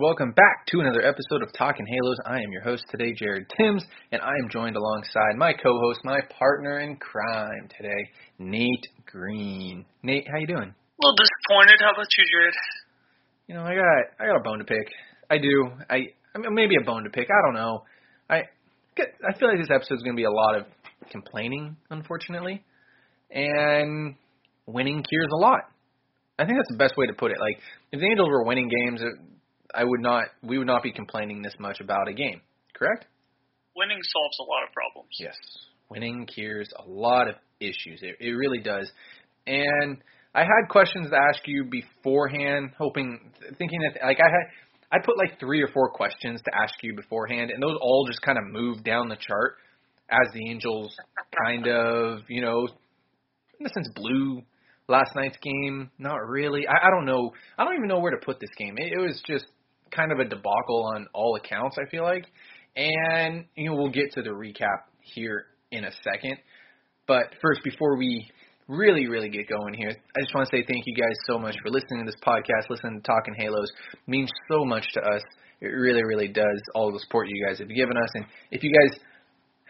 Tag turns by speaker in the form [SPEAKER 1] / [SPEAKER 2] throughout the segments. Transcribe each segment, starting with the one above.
[SPEAKER 1] welcome back to another episode of Talking Halos. I am your host today, Jared Timms, and I am joined alongside my co-host, my partner in crime today, Nate Green. Nate, how you doing?
[SPEAKER 2] A little disappointed. How about you, Jared?
[SPEAKER 1] You know, I got I got a bone to pick. I do. I, I mean, maybe a bone to pick. I don't know. I I feel like this episode is going to be a lot of complaining, unfortunately, and winning cures a lot. I think that's the best way to put it. Like if the Angels were winning games, I would not we would not be complaining this much about a game. Correct?
[SPEAKER 2] Winning solves a lot of problems.
[SPEAKER 1] Yes. Winning cures a lot of issues. It it really does. And I had questions to ask you beforehand, hoping thinking that like I had I put like three or four questions to ask you beforehand, and those all just kind of moved down the chart as the Angels kind of, you know, in a sense, blew last night's game. Not really. I, I don't know. I don't even know where to put this game. It, it was just kind of a debacle on all accounts. I feel like, and you know, we'll get to the recap here in a second. But first, before we really, really get going here, I just want to say thank you guys so much for listening to this podcast, listening to Talking Halos. It means so much to us. It really, really does. All the support you guys have given us, and if you guys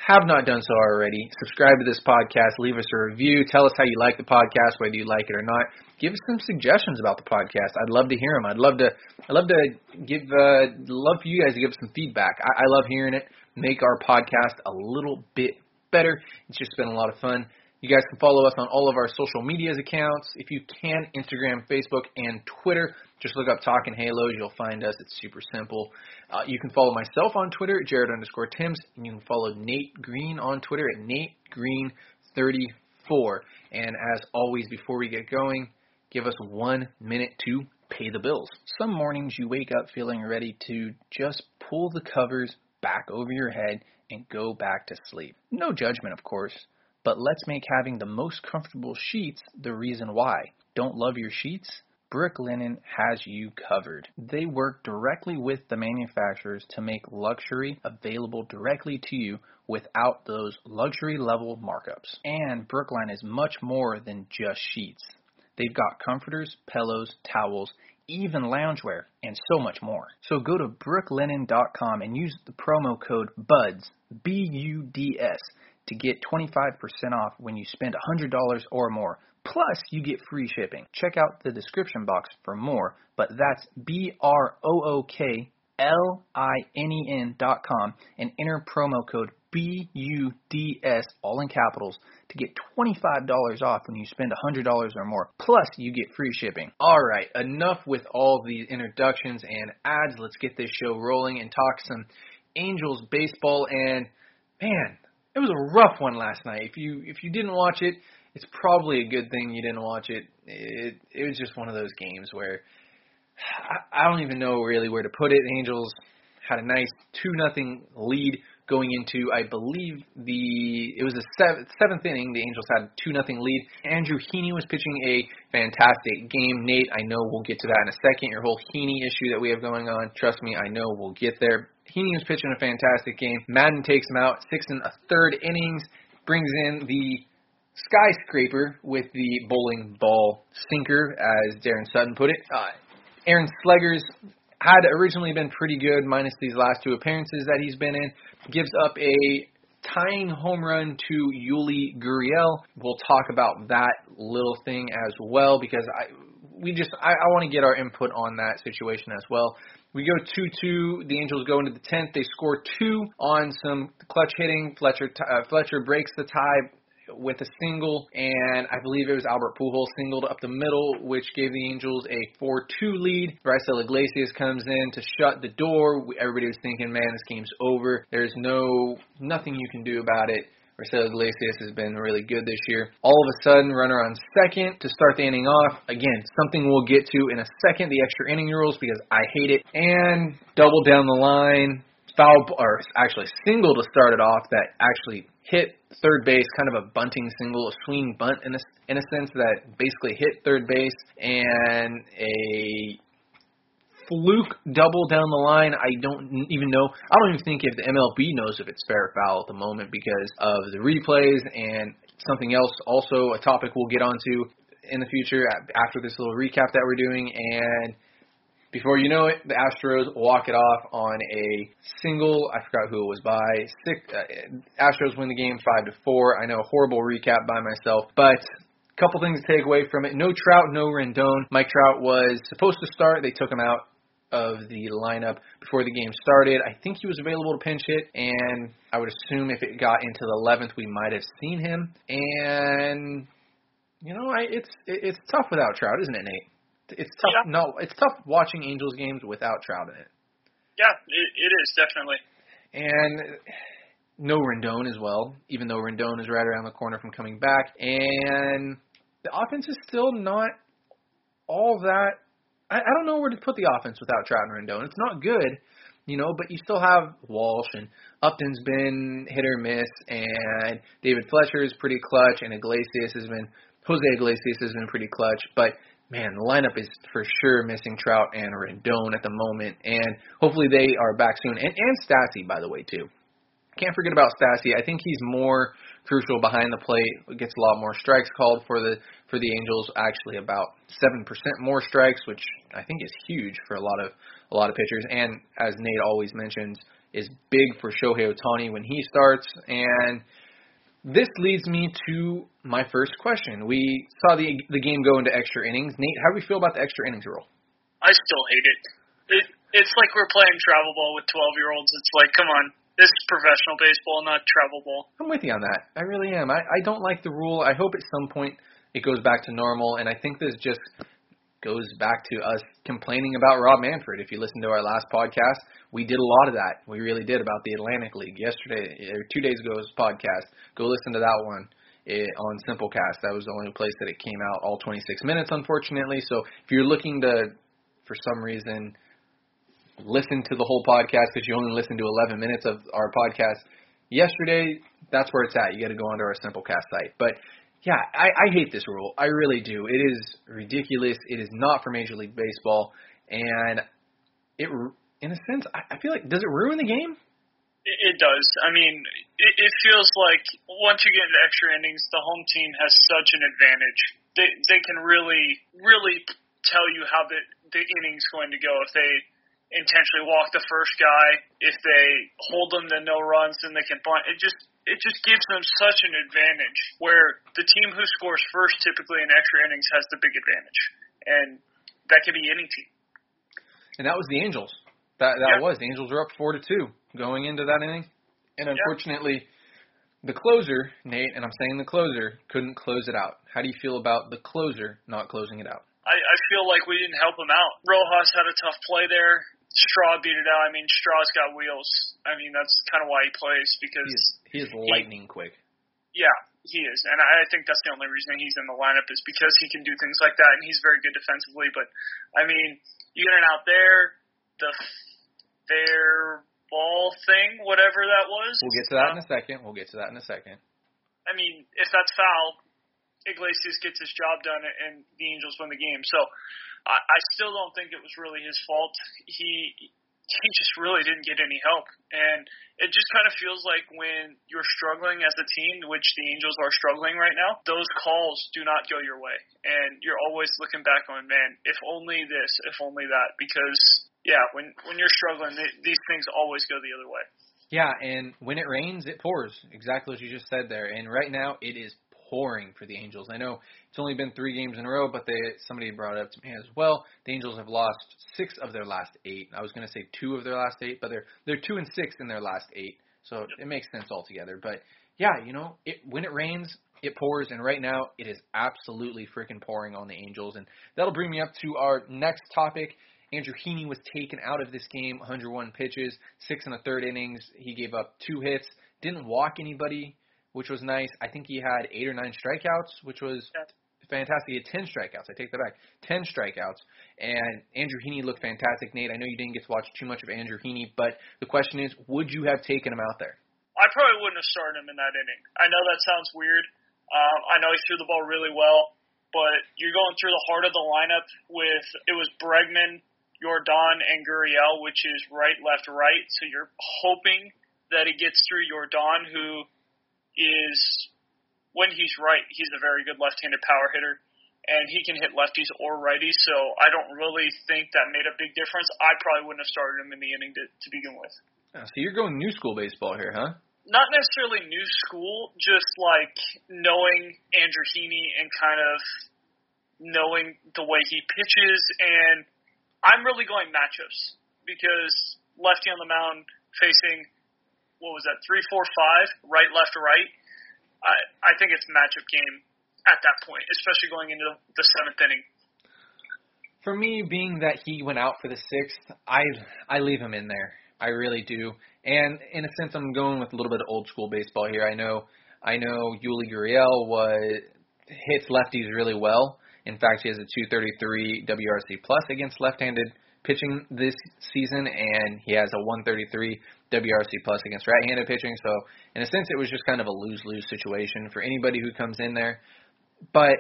[SPEAKER 1] have not done so already, subscribe to this podcast, leave us a review, tell us how you like the podcast, whether you like it or not. Give us some suggestions about the podcast. I'd love to hear them. I'd love to, I'd love to give, uh, love for you guys to give us some feedback. I, I love hearing it. Make our podcast a little bit better. It's just been a lot of fun. You guys can follow us on all of our social medias accounts. If you can, Instagram, Facebook, and Twitter. Just look up Talking Halos. You'll find us. It's super simple. Uh, you can follow myself on Twitter Jared underscore Timms, and you can follow Nate Green on Twitter at Nate Green 34. And as always, before we get going, give us one minute to pay the bills. Some mornings you wake up feeling ready to just pull the covers back over your head and go back to sleep. No judgment, of course, but let's make having the most comfortable sheets the reason why. Don't love your sheets? Brooklinen has you covered. They work directly with the manufacturers to make luxury available directly to you without those luxury level markups. And Brooklinen is much more than just sheets. They've got comforters, pillows, towels, even loungewear, and so much more. So go to brooklinen.com and use the promo code BUDS, B U D S, to get 25% off when you spend $100 or more. Plus, you get free shipping. Check out the description box for more, but that's B R O O K L I N E N dot com and enter promo code B U D S, all in capitals, to get $25 off when you spend $100 or more. Plus, you get free shipping. All right, enough with all these introductions and ads. Let's get this show rolling and talk some Angels baseball. And man, it was a rough one last night. If you if you didn't watch it, it's probably a good thing you didn't watch it. It it was just one of those games where I, I don't even know really where to put it. Angels had a nice two nothing lead going into I believe the it was the seventh, seventh inning. The Angels had two nothing lead. Andrew Heaney was pitching a fantastic game. Nate, I know we'll get to that in a second. Your whole Heaney issue that we have going on. Trust me, I know we'll get there. Heaney was pitching a fantastic game. Maddon takes him out six and a third innings, brings in the skyscraper with the bowling ball sinker, as Daron Sutton put it. Uh, Aaron Slegers had originally been pretty good, minus these last two appearances that he's been in. Gives up a tying home run to Yuli Gurriel. We'll talk about that little thing as well because I we just I, I want to get our input on that situation as well. We go 2-2. The Angels go into the 10th. They score two on some clutch hitting. Fletcher uh, Fletcher breaks the tie with a single, and I believe it was Albert Pujols singled up the middle, which gave the Angels a 4-2 lead. Raisel Iglesias comes in to shut the door. Everybody was thinking, man, this game's over. There's no nothing you can do about it. Raisel Iglesias has been really good this year. All of a sudden, runner on second to start the inning off. Again, something we'll get to in a second, the extra inning rules, because I hate it. And double down the line, foul, or actually single to start it off that actually hit third base, kind of a bunting single, a swing bunt in a, in a sense that basically hit third base, and a fluke double down the line. I don't even know. I don't even think if the MLB knows if it's fair or foul at the moment because of the replays and something else. Also, a topic we'll get onto in the future after this little recap that we're doing. And before you know it, the Astros walk it off on a single. I forgot who it was by. Six. Uh, Astros win the game five to four. I know, horrible recap by myself, but couple things to take away from it. No Trout, no Rendon. Mike Trout was supposed to start. They took him out of the lineup before the game started. I think he was available to pinch hit, and I would assume if it got into the 11th, we might have seen him. And you know, I, it's it's tough without Trout, isn't it, Nate? It's tough. Yeah. No, it's tough watching Angels games without Trout in it.
[SPEAKER 2] Yeah, it, it is definitely.
[SPEAKER 1] And no Rendon as well, even though Rendon is right around the corner from coming back. And the offense is still not all that. I, I don't know where to put the offense without Trout and Rendon. It's not good, you know, but you still have Walsh and Upton's been hit or miss, and David Fletcher is pretty clutch, and Iglesias has been Jose Iglesias has been pretty clutch, but man, the lineup is for sure missing Trout and Rendon at the moment, and hopefully they are back soon. And and Stassi, by the way, too. Can't forget about Stassi. I think he's more crucial behind the plate. Gets a lot more strikes called for the for the Angels. Actually, about seven percent more strikes, which I think is huge for a lot of a lot of pitchers. And as Nate always mentions, is big for Shohei Ohtani when he starts. And this leads me to my first question. We saw the the game go into extra innings. Nate, how do we feel about the extra innings rule?
[SPEAKER 2] I still hate it. It it's like we're playing travel ball with twelve year olds. It's like, come on, this is professional baseball, not travel ball.
[SPEAKER 1] I'm with you on that. I really am. I, I don't like the rule. I hope at some point it goes back to normal, and I think this just goes back to us complaining about Rob Manfred. If you listen to our last podcast, we did a lot of that. We really did about the Atlantic League yesterday or two days ago's podcast. Go listen to that one it, eh, on Simplecast. That was the only place that it came out all 26 minutes, unfortunately. So if you're looking to, for some reason, listen to the whole podcast because you only listened to 11 minutes of our podcast yesterday, that's where it's at. You got to go onto our Simplecast site. But yeah, I, I hate this rule. I really do. It is ridiculous. It is not for Major League Baseball, and it, in a sense, I, I feel like does it ruin the game?
[SPEAKER 2] It, it does. I mean, it, it feels like once you get into extra innings, the home team has such an advantage. They they can really really tell you how the the inning's going to go if they intentionally walk the first guy. If they hold them to no runs, then they can bunt. It just it just gives them such an advantage where the team who scores first typically in extra innings has the big advantage. And that could be any team.
[SPEAKER 1] And that was the Angels. That that yeah. was the Angels were up four to two going into that inning. And unfortunately yeah. the closer, Nate, and I'm saying the closer, couldn't close it out. How do you feel about the closer not closing it out?
[SPEAKER 2] I, I feel like we didn't help him out. Rojas had a tough play there. Straw beat it out. I mean, Straw's got wheels. I mean, that's kind of why he plays because
[SPEAKER 1] he is, he is lightning he, quick.
[SPEAKER 2] Yeah, he is, and I think that's the only reason he's in the lineup is because he can do things like that, and he's very good defensively. But I mean, you get it out there, the fair ball thing, whatever that was.
[SPEAKER 1] We'll get to that um, in a second. We'll get to that in a second.
[SPEAKER 2] I mean, if that's foul, Iglesias gets his job done, and the Angels win the game. So I, I still don't think it was really his fault. He he just really didn't get any help, and it just kind of feels like when you're struggling as a team, which the Angels are struggling right now, those calls do not go your way, and you're always looking back on, man, if only this, if only that, because yeah, when when you're struggling, they, these things always go the other way.
[SPEAKER 1] Yeah, and when it rains, it pours. Exactly what you just said there. And right now, it is pouring for the Angels. I know it's only been three games in a row, but they somebody brought it up to me as well. The Angels have lost six of their last eight. I was going to say two of their last eight, but they're they're two and six in their last eight, so it makes sense altogether. But yeah, you know, it when it rains, it pours, and right now it is absolutely freaking pouring on the Angels, and that'll bring me up to our next topic. Andrew Heaney was taken out of this game, 101 pitches, six and a third innings. He gave up two hits, didn't walk anybody, which was nice. I think he had eight or nine strikeouts, which was fantastic. He had ten strikeouts. I take that back. Ten strikeouts. And Andrew Heaney looked fantastic. Nate, I know you didn't get to watch too much of Andrew Heaney, but the question is, would you have taken him out there?
[SPEAKER 2] I probably wouldn't have started him in that inning. I know that sounds weird. Um, I know he threw the ball really well, but you're going through the heart of the lineup with it was Bregman, Yordan, and Gurriel, which is right, left, right. So you're hoping that it gets through Yordan, who is when he's right, he's a very good left-handed power hitter. and he can hit lefties or righties. So I don't really think that made a big difference. I probably wouldn't have started him in the inning to, to begin with.
[SPEAKER 1] so you're going new school baseball here, huh?
[SPEAKER 2] Not necessarily new school, just like knowing Andrew Heaney and kind of knowing the way he pitches, and I'm really going matchups because lefty on the mound facing what was that three, four, five, right, left, right. I I think it's matchup game at that point, especially going into the seventh inning.
[SPEAKER 1] For me, being that he went out for the sixth, I I leave him in there. I really do. And in a sense, I'm going with a little bit of old school baseball here. I know I know Yuli Gurriel was hits lefties really well. In fact, he has a 233 WRC plus against left-handed pitching this season, and he has a 133 WRC plus against right-handed pitching. So, in a sense, it was just kind of a lose-lose situation for anybody who comes in there but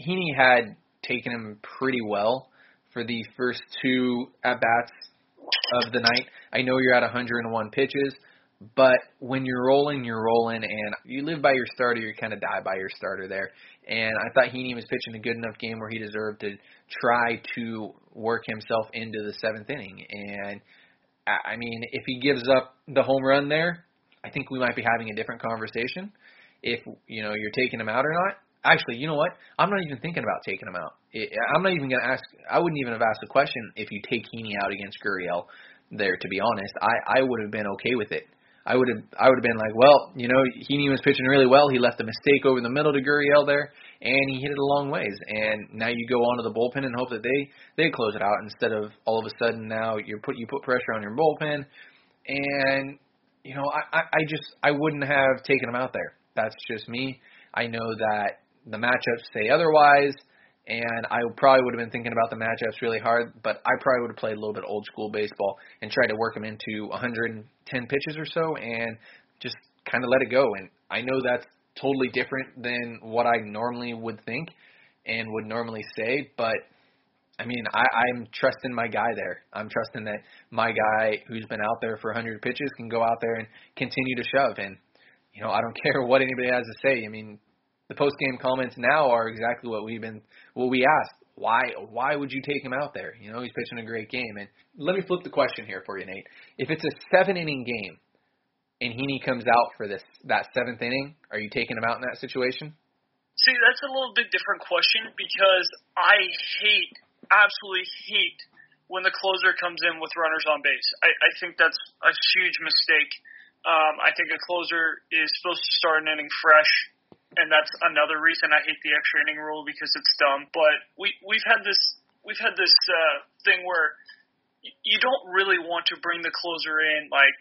[SPEAKER 1] Heaney had taken him pretty well for the first two at bats of the night. I know you're at 101 pitches, but when you're rolling, you're rolling, and you live by your starter, you kind of die by your starter there. And I thought Heaney was pitching a good enough game where he deserved to try to work himself into the seventh inning. And I mean, if he gives up the home run there, I think we might be having a different conversation. If you know you're taking him out or not, Actually, you know what? I'm not even thinking about taking him out. I'm not even going to ask. I wouldn't even have asked the question if you take Heaney out against Gurriel. There, to be honest, I I would have been okay with it. I would have I would have been like, well, you know, Heaney was pitching really well. He left a mistake over the middle to Gurriel there, and he hit it a long ways. And now you go onto the bullpen and hope that they they close it out instead of all of a sudden now you put you put pressure on your bullpen, and you know I I, I just I wouldn't have taken him out there. That's just me. I know that the matchups say otherwise, and I probably would have been thinking about the matchups really hard, but I probably would have played a little bit old school baseball and tried to work them into 110 pitches or so and just kind of let it go. And I know that's totally different than what I normally would think and would normally say, but I mean, I, I'm trusting my guy there. I'm trusting that my guy who's been out there for 100 pitches can go out there and continue to shove. And, you know, I don't care what anybody has to say. I mean, the post game comments now are exactly what we've been what we asked. Why why would you take him out there? You know, he's pitching a great game. And let me flip the question here for you, Nate. If it's a seven inning game and Heaney comes out for this that seventh inning, are you taking him out in that situation?
[SPEAKER 2] See, that's a little bit different question because I hate, absolutely hate when the closer comes in with runners on base. I, I think that's a huge mistake. Um, I think a closer is supposed to start an inning fresh and that's another reason I hate the extra inning rule because it's dumb. But we we've had this we've had this uh, thing where you don't really want to bring the closer in like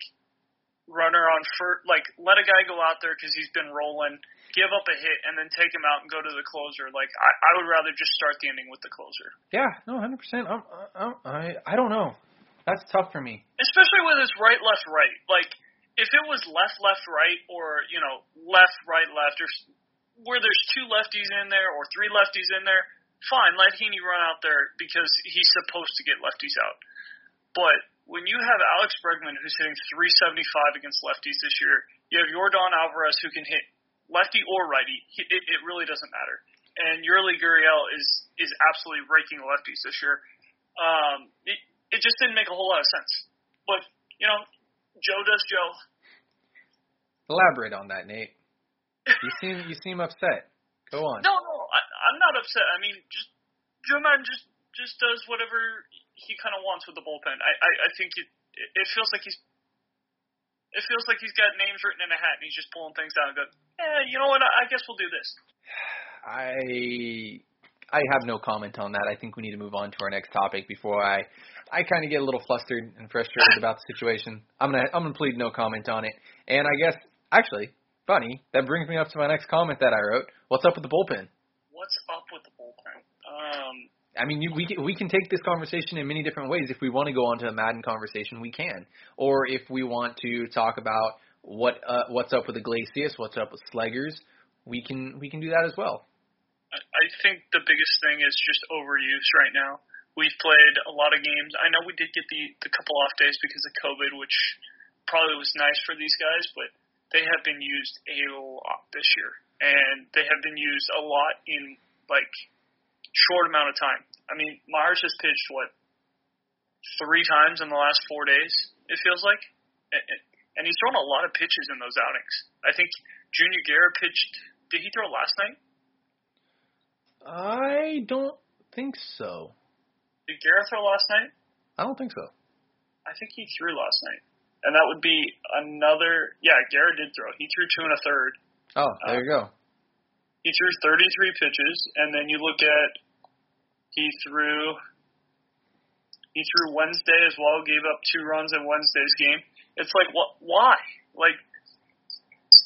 [SPEAKER 2] runner on first, like let a guy go out there because he's been rolling, give up a hit, and then take him out and go to the closer. Like I, I would rather just start the inning with the closer.
[SPEAKER 1] Yeah, no, hundred percent. I I I don't know. That's tough for me.
[SPEAKER 2] Especially with his right, left, right. Like if it was left, left, right, or you know left, right, left, or where there's two lefties in there or three lefties in there, fine, let Heaney run out there because he's supposed to get lefties out. But when you have Alex Bregman who's hitting 375 against lefties this year, you have Yordan Alvarez who can hit lefty or righty. It, it really doesn't matter. And Yuli Gurriel is is absolutely raking lefties this year. Um, it it just didn't make a whole lot of sense. But you know, Joe does Joe.
[SPEAKER 1] Elaborate on that, Nate. You seem you seem upset. Go on.
[SPEAKER 2] No, no, I, I'm not upset. I mean, just Joe Maddon just just does whatever he kind of wants with the bullpen. I, I I think it it feels like he's it feels like he's got names written in a hat and he's just pulling things down and going, eh, you know what? I guess we'll do this.
[SPEAKER 1] I I have no comment on that. I think we need to move on to our next topic before I I kind of get a little flustered and frustrated about the situation. I'm gonna I'm gonna plead no comment on it. And I guess actually Funny. That brings me up to my next comment that I wrote. What's up with the bullpen?
[SPEAKER 2] What's up with the bullpen? Um,
[SPEAKER 1] I mean, you, we can, we can take this conversation in many different ways. If we want to go on to a Maddon conversation, we can. Or if we want to talk about what uh, what's up with Iglesias, what's up with Slegers, we can we can do that as well.
[SPEAKER 2] I think the biggest thing is just overuse right now. We've played a lot of games. I know we did get the the couple off days because of COVID, which probably was nice for these guys, but they have been used a lot this year, and they have been used a lot in like short amount of time. I mean, Mayers has pitched what three times in the last four days. It feels like, and he's thrown a lot of pitches in those outings. I think Junior Guerra pitched. Did he throw last night?
[SPEAKER 1] I don't think so.
[SPEAKER 2] Did Guerra throw last night?
[SPEAKER 1] I don't think so.
[SPEAKER 2] I think he threw last night, and that would be another. Yeah, Guerra did throw. He threw two and a third.
[SPEAKER 1] Oh, there uh, you go.
[SPEAKER 2] He threw 33 pitches, and then you look at he threw he threw Wednesday as well, gave up two runs in Wednesday's game. It's like what? Why? Like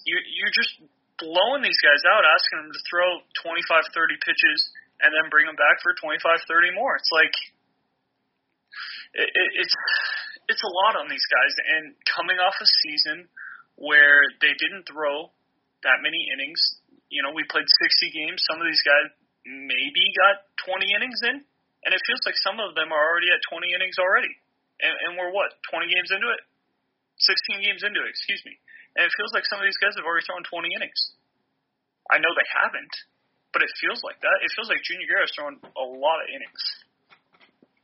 [SPEAKER 2] you you're just blowing these guys out, asking them to throw 25, 30 pitches, and then bring them back for 25, 30 more. It's like it, it, it's it's a lot on these guys, and coming off a season where they didn't throw that many innings. You know, we played 60 games. Some of these guys maybe got 20 innings in and it feels like some of them are already at 20 innings already. And, and we're what, 20 games into it? 16 games into it, excuse me. And it feels like some of these guys have already thrown 20 innings. I know they haven't, but it feels like that. It feels like Junior Guerra's thrown a lot of innings.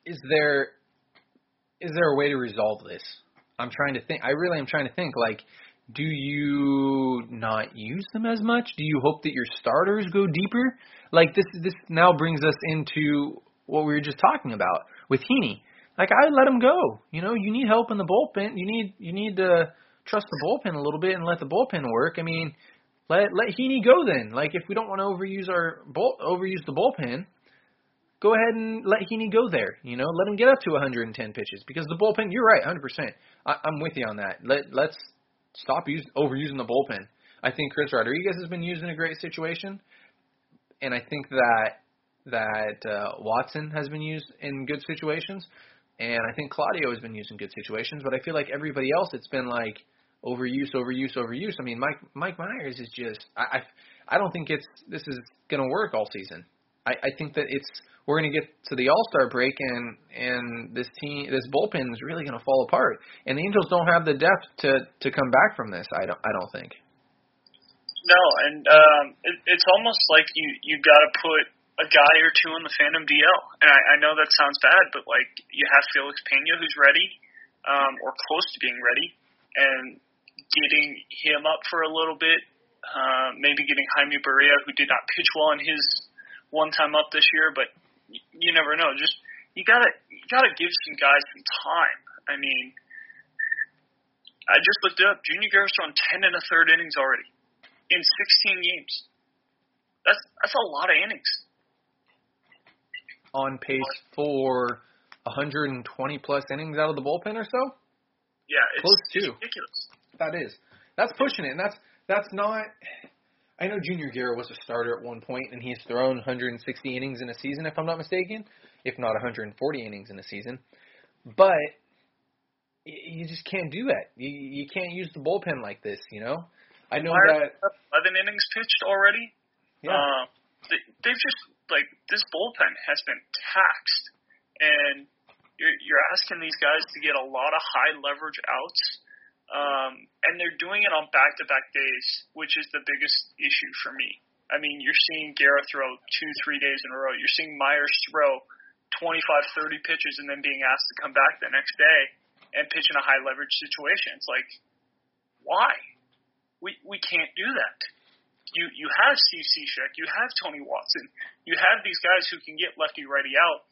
[SPEAKER 1] Is there is there a way to resolve this? I'm trying to think. I really am trying to think. Like, do you not use them as much? Do you hope that your starters go deeper? Like this. This now brings us into what we were just talking about with Heaney. Like I let him go. You know, you need help in the bullpen. You need you need to trust the bullpen a little bit and let the bullpen work. I mean, let let Heaney go then. Like if we don't want to overuse our bull overuse the bullpen, go ahead and let Heaney go there. You know, let him get up to 110 pitches because the bullpen. You're right, 100. percent I'm with you on that. Let let's stop use, overusing the bullpen. I think Chris Rodriguez has been used in a great situation, and I think that that uh, Watson has been used in good situations, and I think Claudio has been used in good situations. But I feel like everybody else, it's been like overuse, overuse, overuse. I mean, Mike Mike Mayers is just I I, I don't think it's this is going to work all season. I, I think that it's we're going to get to the All Star break and and this team this bullpen is really going to fall apart. And the Angels don't have the depth to to come back from this. I don't I don't think.
[SPEAKER 2] No, and um, it, it's almost like you you got to put a guy or two in the Phantom DL. And I, I know that sounds bad, but like you have Felix Pena who's ready, um, or close to being ready, and getting him up for a little bit. Uh, maybe getting Jaime Barria, who did not pitch well in his one time up this year, but you never know. Just you gotta you gotta give some guys some time. I mean, I just looked it up. Junior Guerra's thrown ten and a third innings already in 16 games. That's that's a lot of innings
[SPEAKER 1] on pace for 120 plus innings out of the bullpen or so.
[SPEAKER 2] Yeah, it's,
[SPEAKER 1] close
[SPEAKER 2] to ridiculous.
[SPEAKER 1] That is. That's pushing it, and that's that's not. I know Junior Guerra was a starter at one point, and he's thrown 160 innings in a season, if I'm not mistaken, if not 140 innings in a season. But you just can't do that. You you can't use the bullpen like this, you know. I know that
[SPEAKER 2] 11 innings pitched already.
[SPEAKER 1] Yeah. Uh,
[SPEAKER 2] they, they've just like this bullpen has been taxed, and you're you're asking these guys to get a lot of high leverage outs, um, and they're doing it on back to back days, which is the biggest issue for me. I mean, you're seeing Guerra throw two, three days in a row. You're seeing Mayers throw 25, 30 pitches and then being asked to come back the next day and pitch in a high leverage situation. It's like, why? We we can't do that you you have Steve Cishek, you have Tony Watson, you have these guys who can get lefty righty out,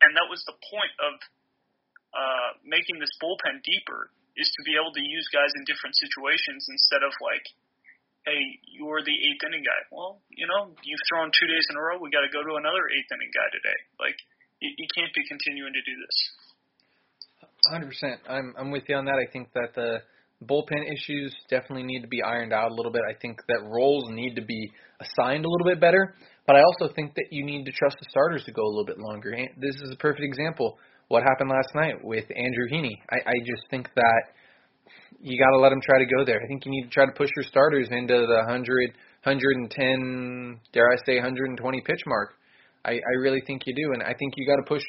[SPEAKER 2] and that was the point of uh, making this bullpen deeper is to be able to use guys in different situations instead of like, hey, you're the eighth inning guy. Well, you know, you've thrown two days in a row. We got to go to another eighth inning guy today. Like, you, can't be continuing to do this.
[SPEAKER 1] 100%. I'm I'm with you on that. I think that the bullpen issues definitely need to be ironed out a little bit. I think that roles need to be assigned a little bit better, but I also think that you need to trust the starters to go a little bit longer. And This is a perfect example. What happened last night with Andrew Heaney? I, I just think that you got to let him try to go there. I think you need to try to push your starters into the 100, 110, dare I say, 120 pitch mark. I, I really think you do, and I think you got to push.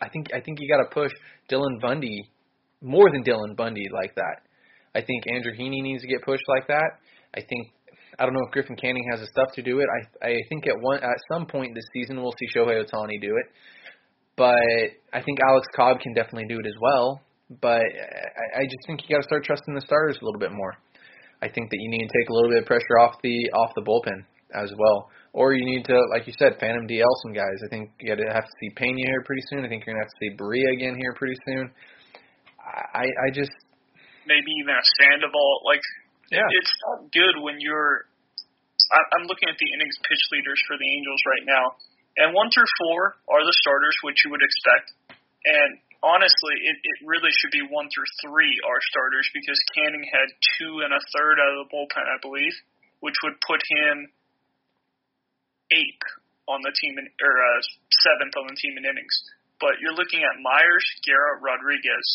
[SPEAKER 1] I think I think you got to push Dylan Bundy more than Dylan Bundy like that. I think Andrew Heaney needs to get pushed like that. I think I don't know if Griffin Canning has the stuff to do it. I I think at one at some point this season we'll see Shohei Ohtani do it, but I think Alex Cobb can definitely do it as well. But I, I just think you got to start trusting the starters a little bit more. I think that you need to take a little bit of pressure off the off the bullpen as well, or you need to, like you said, Phantom DL some guys. I think you got to have to see Pena here pretty soon. I think you're gonna have to see Barria again here pretty soon. I I just
[SPEAKER 2] maybe even a Sandoval. Like
[SPEAKER 1] yeah.
[SPEAKER 2] it's not good when you're. I, I'm looking at the innings pitch leaders for the Angels right now, and one through four are the starters, which you would expect, and honestly, it, it really should be one through three are starters because Canning had two and a third out of the bullpen, I believe, which would put him eighth on the team in, or uh, seventh on the team in innings. But you're looking at Mayers, Guerra, Rodriguez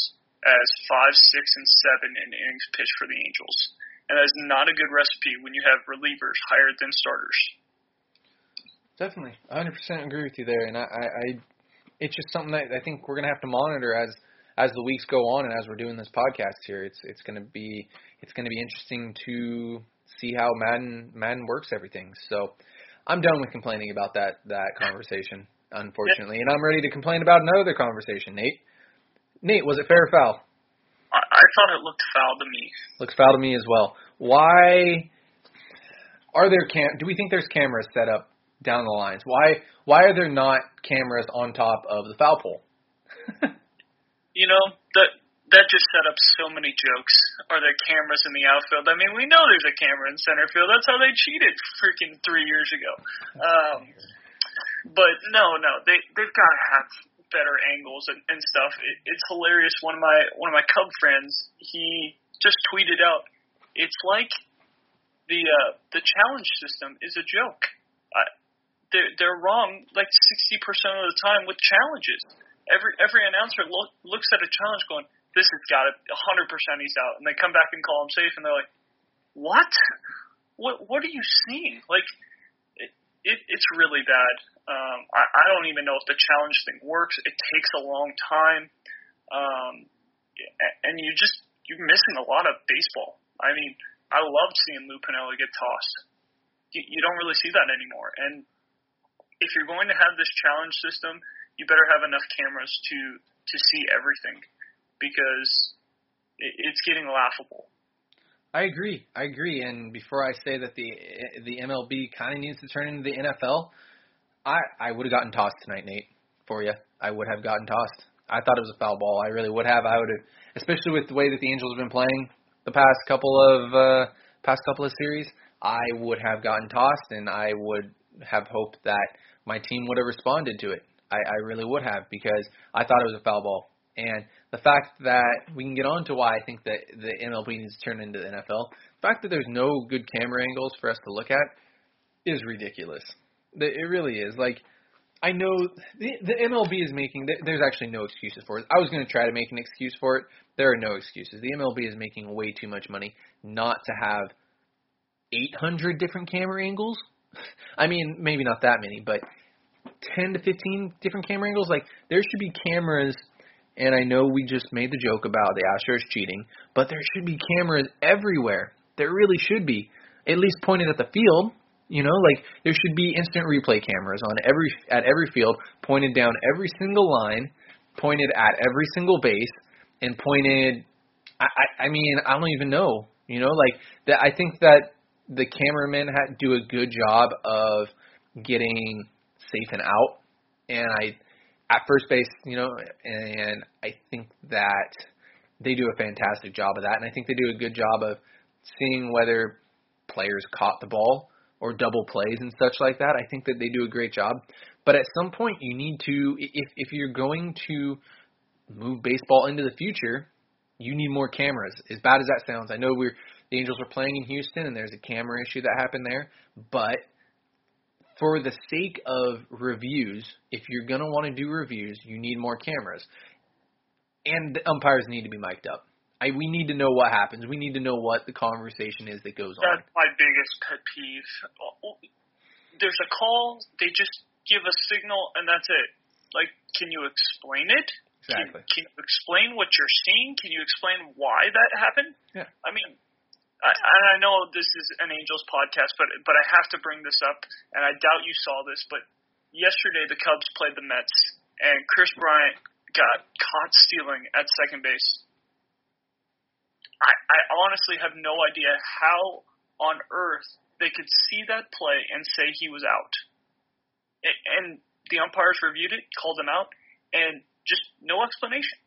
[SPEAKER 2] as five, six, and seven in innings pitched for the Angels, and that's not a good recipe when you have relievers higher than starters.
[SPEAKER 1] Definitely, 100% agree with you there, and I, I, I it's just something that I think we're gonna have to monitor as as the weeks go on and as we're doing this podcast here. It's it's gonna be it's gonna be interesting to see how Maddon Maddon works everything. So I'm done with complaining about that that conversation, unfortunately, and I'm ready to complain about another conversation. Nate, Nate, was it fair or foul?
[SPEAKER 2] I, I thought it looked foul to me.
[SPEAKER 1] Looks foul to me as well. Why are there cam? Do we think there's cameras set up down the lines? Why why are there not cameras on top of the foul pole?
[SPEAKER 2] you know that that just set up so many jokes. Are there cameras in the outfield? I mean, we know there's a camera in center field. That's how they cheated freaking three years ago. Um, but no, no, they they've got to have better angles and, and stuff. It, it's hilarious. One of my one of my Cub friends, he just tweeted out, "It's like the uh, the challenge system is a joke." I, they're, they're wrong like 60% of the time with challenges. Every every announcer look, looks at a challenge going, this has got it, 100% he's out. And they come back and call him safe, and they're like, what? What what are you seeing? Like, it, it it's really bad. Um, I, I don't even know if the challenge thing works. It takes a long time, um, and you just you're missing a lot of baseball. I mean, I loved seeing Lou Piniella get tossed. You, you don't really see that anymore, and if you're going to have this challenge system, you better have enough cameras to to see everything because it, it's getting laughable.
[SPEAKER 1] I agree. I agree. And before I say that the the MLB kind of needs to turn into the NFL, I I would have gotten tossed tonight, Nate. For you, I would have gotten tossed. I thought it was a foul ball. I really would have. I would have, especially with the way that the Angels have been playing the past couple of uh, past couple of series. I would have gotten tossed, and I would have hoped that my team would have responded to it. I, I really would have because I thought it was a foul ball. And the fact that we can get on to why I think that the MLB needs to turn into the NFL, the fact that there's no good camera angles for us to look at is ridiculous. It really is. Like, I know the, the MLB is making, there's actually no excuses for it. I was going to try to make an excuse for it. There are no excuses. The MLB is making way too much money not to have 800 different camera angles I mean, maybe not that many, but 10 to 15 different camera angles. Like, there should be cameras, and I know we just made the joke about the Astros cheating, but there should be cameras everywhere. There really should be. At least pointed at the field. You know, like there should be instant replay cameras on every at every field, pointed down every single line, pointed at every single base, and pointed. I, I, I mean, I don't even know. You know, like that. I think that the cameramen had do a good job of getting safe and out, and I at first base, you know, and I think that they do a fantastic job of that, and I think they do a good job of seeing whether players caught the ball or double plays and such like that. I think that they do a great job, but at some point you need to, if if you're going to move baseball into the future, you need more cameras. As bad as that sounds, I know we're the Angels were playing in Houston, and there's a camera issue that happened there. But for the sake of reviews, if you're going to want to do reviews, you need more cameras. And the umpires need to be mic'd up. I, we need to know what happens. We need to know what the conversation is that goes
[SPEAKER 2] That's
[SPEAKER 1] on.
[SPEAKER 2] That's my biggest pet peeve. There's a call, they just give a signal, and that's it. Like, can you explain it?
[SPEAKER 1] Exactly.
[SPEAKER 2] Can, can you explain what you're seeing? Can you explain why that happened?
[SPEAKER 1] Yeah.
[SPEAKER 2] I mean, I, and I know this is an Angels podcast, but but I have to bring this up, and I doubt you saw this, but yesterday the Cubs played the Mets, and Kris Bryant got caught stealing at second base. I, I honestly have no idea how on earth they could see that play and say he was out. And the umpires reviewed it, called him out, and just no explanation.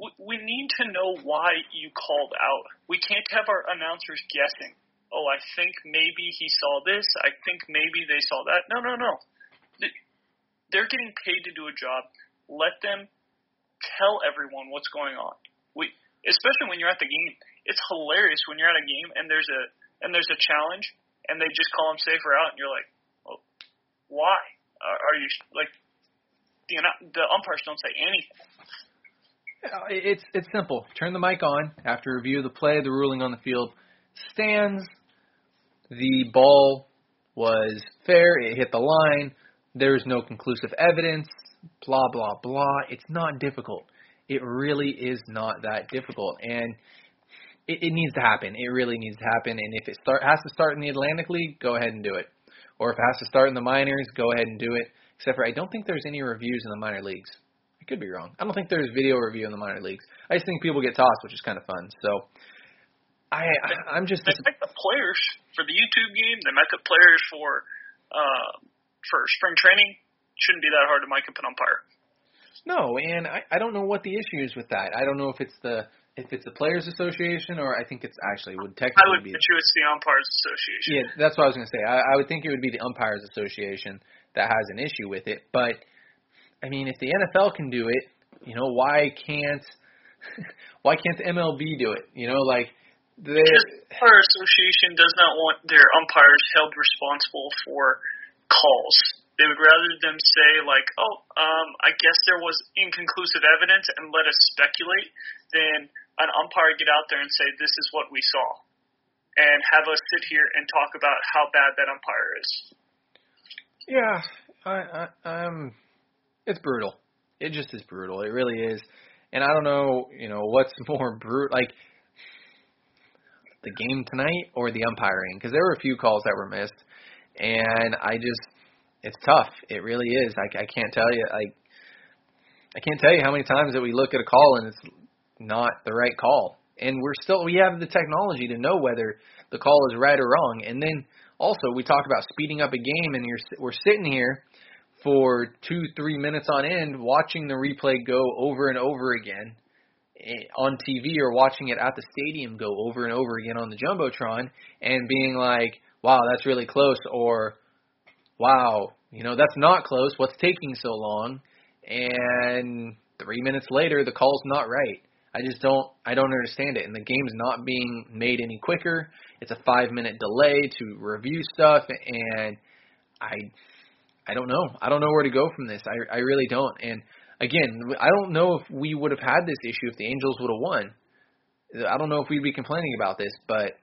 [SPEAKER 2] We need to know why you called out. We can't have our announcers guessing. Oh, I think maybe he saw this. I think maybe they saw that. No, no, no. They're getting paid to do a job. Let them tell everyone what's going on. We, especially when you're at the game, it's hilarious when you're at a game and there's a and there's a challenge and they just call them safe or out, and you're like, well, why? Are, are you like the the umpires don't say anything?
[SPEAKER 1] Uh, it's it's simple. Turn the mic on after review of the play, the ruling on the field stands. The ball was fair. It hit the line. There's no conclusive evidence. Blah blah blah. It's not difficult. It really is not that difficult, and it, it needs to happen. It really needs to happen. And if it start has to start in the Atlantic League, go ahead and do it. Or if it has to start in the minors, go ahead and do it. Except for I don't think there's any reviews in the minor leagues. Could be wrong. I don't think there's video review in the minor leagues. I just think people get tossed, which is kind of fun. So I, I I'm just.
[SPEAKER 2] They might the players for the YouTube game. They might the players for uh, for spring training. Shouldn't be that hard to mic up an umpire.
[SPEAKER 1] No, and I I don't know what the issue is with that. I don't know if it's the if it's the players association or I think it's actually would technically
[SPEAKER 2] I would
[SPEAKER 1] be.
[SPEAKER 2] you it's the umpires association.
[SPEAKER 1] Yeah, that's what I was going to say. I, I would think it would be the umpires association that has an issue with it. But I mean, if the NFL can do it, you know, why can't why can't the MLB do it? You know, like
[SPEAKER 2] the umpire association does not want their umpires held responsible for calls. They would rather them say like, "Oh, um, I guess there was inconclusive evidence," and let us speculate, than an umpire get out there and say, "This is what we saw," and have us sit here and talk about how bad that umpire is.
[SPEAKER 1] Yeah, I, I, um, it's brutal. It just is brutal. It really is. And I don't know, you know, what's more brutal, like the game tonight or the umpiring, because there were a few calls that were missed, and I just it's tough. It really is. I, I can't tell you. I I can't tell you how many times that we look at a call and it's not the right call. And we're still we have the technology to know whether the call is right or wrong. And then also we talk about speeding up a game, and you're we're sitting here for two three minutes on end watching the replay go over and over again eh, on TV or watching it at the stadium go over and over again on the jumbotron and being like, "Wow, that's really close," or wow, you know, that's not close. What's taking so long? And three minutes later, the call's not right. I just don't, I don't understand it. And the game's not being made any quicker. It's a five minute delay to review stuff, and I, I don't know. I don't know where to go from this. I, I really don't. And again, I don't know if we would have had this issue if the Angels would have won. I don't know if we'd be complaining about this, but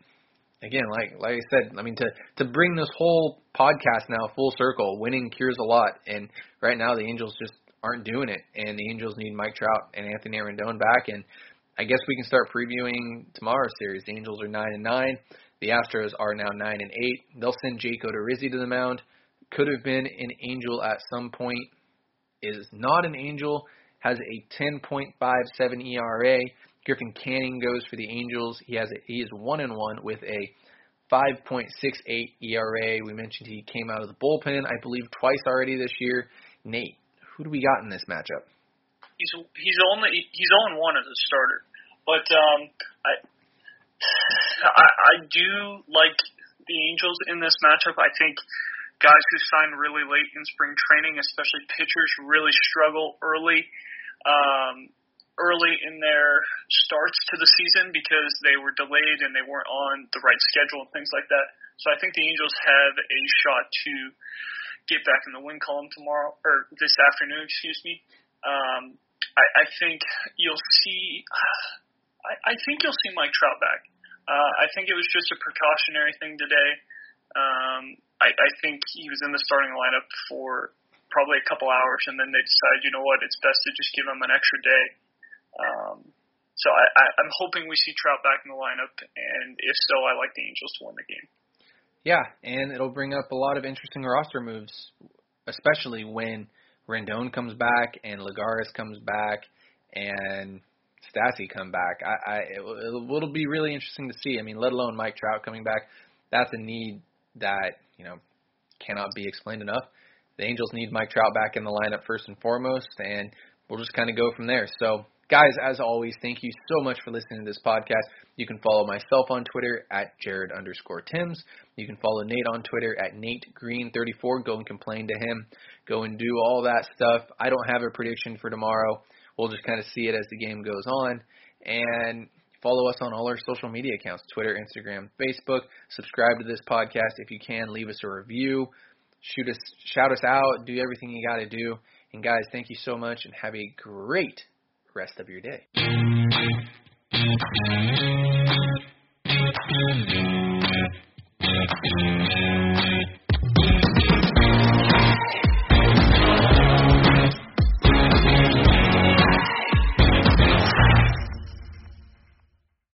[SPEAKER 1] again, like like I said, I mean to to bring this whole podcast now full circle, winning cures a lot, and right now the Angels just aren't doing it, and the Angels need Mike Trout and Anthony Rendon back, and I guess we can start previewing tomorrow's series. The Angels are nine and nine. The Astros are now nine and eight. They'll send Jake Odorizzi to the mound. Could have been an Angel at some point. Is not an Angel. Has a 10.57 ERA. Griffin Canning goes for the Angels. He has a, he is one and one with a 5.68 ERA. We mentioned he came out of the bullpen, I believe, twice already this year. Nate, who do we got in this matchup?
[SPEAKER 2] He's he's only he's only one as a starter, but um, I, I I do like the Angels in this matchup. I think guys who sign really late in spring training, especially pitchers, really struggle early. Um, early in their starts to the season because they were delayed and they weren't on the right schedule and things like that. So I think the Angels have a shot to get back in the win column tomorrow or this afternoon, excuse me. Um, I, I think you'll see. I, I think you'll see Mike Trout back. Uh, I think it was just a precautionary thing today. Um, I, I think he was in the starting lineup for probably a couple hours, and then they decided, you know what, it's best to just give him an extra day um, So I, I, I'm hoping we see Trout back in the lineup, and if so, I like the Angels to win the game.
[SPEAKER 1] Yeah, and it'll bring up a lot of interesting roster moves, especially when Rendon comes back and Lagares comes back and Stassi come back. I, I it, it'll be really interesting to see. I mean, let alone Mike Trout coming back. That's a need that you know cannot be explained enough. The Angels need Mike Trout back in the lineup first and foremost, and we'll just kind of go from there. So, guys, as always, thank you so much for listening to this podcast. You can follow myself on Twitter at Jared underscore Tims. You can follow Nate on Twitter at Nate Green34. Go and complain to him. Go and do all that stuff. I don't have a prediction for tomorrow. We'll just kind of see it as the game goes on. And follow us on all our social media accounts Twitter, Instagram, Facebook. Subscribe to this podcast if you can. Leave us a review. Shoot us, shout us out. Do everything you got to do. And guys, thank you so much and have a great rest of your day.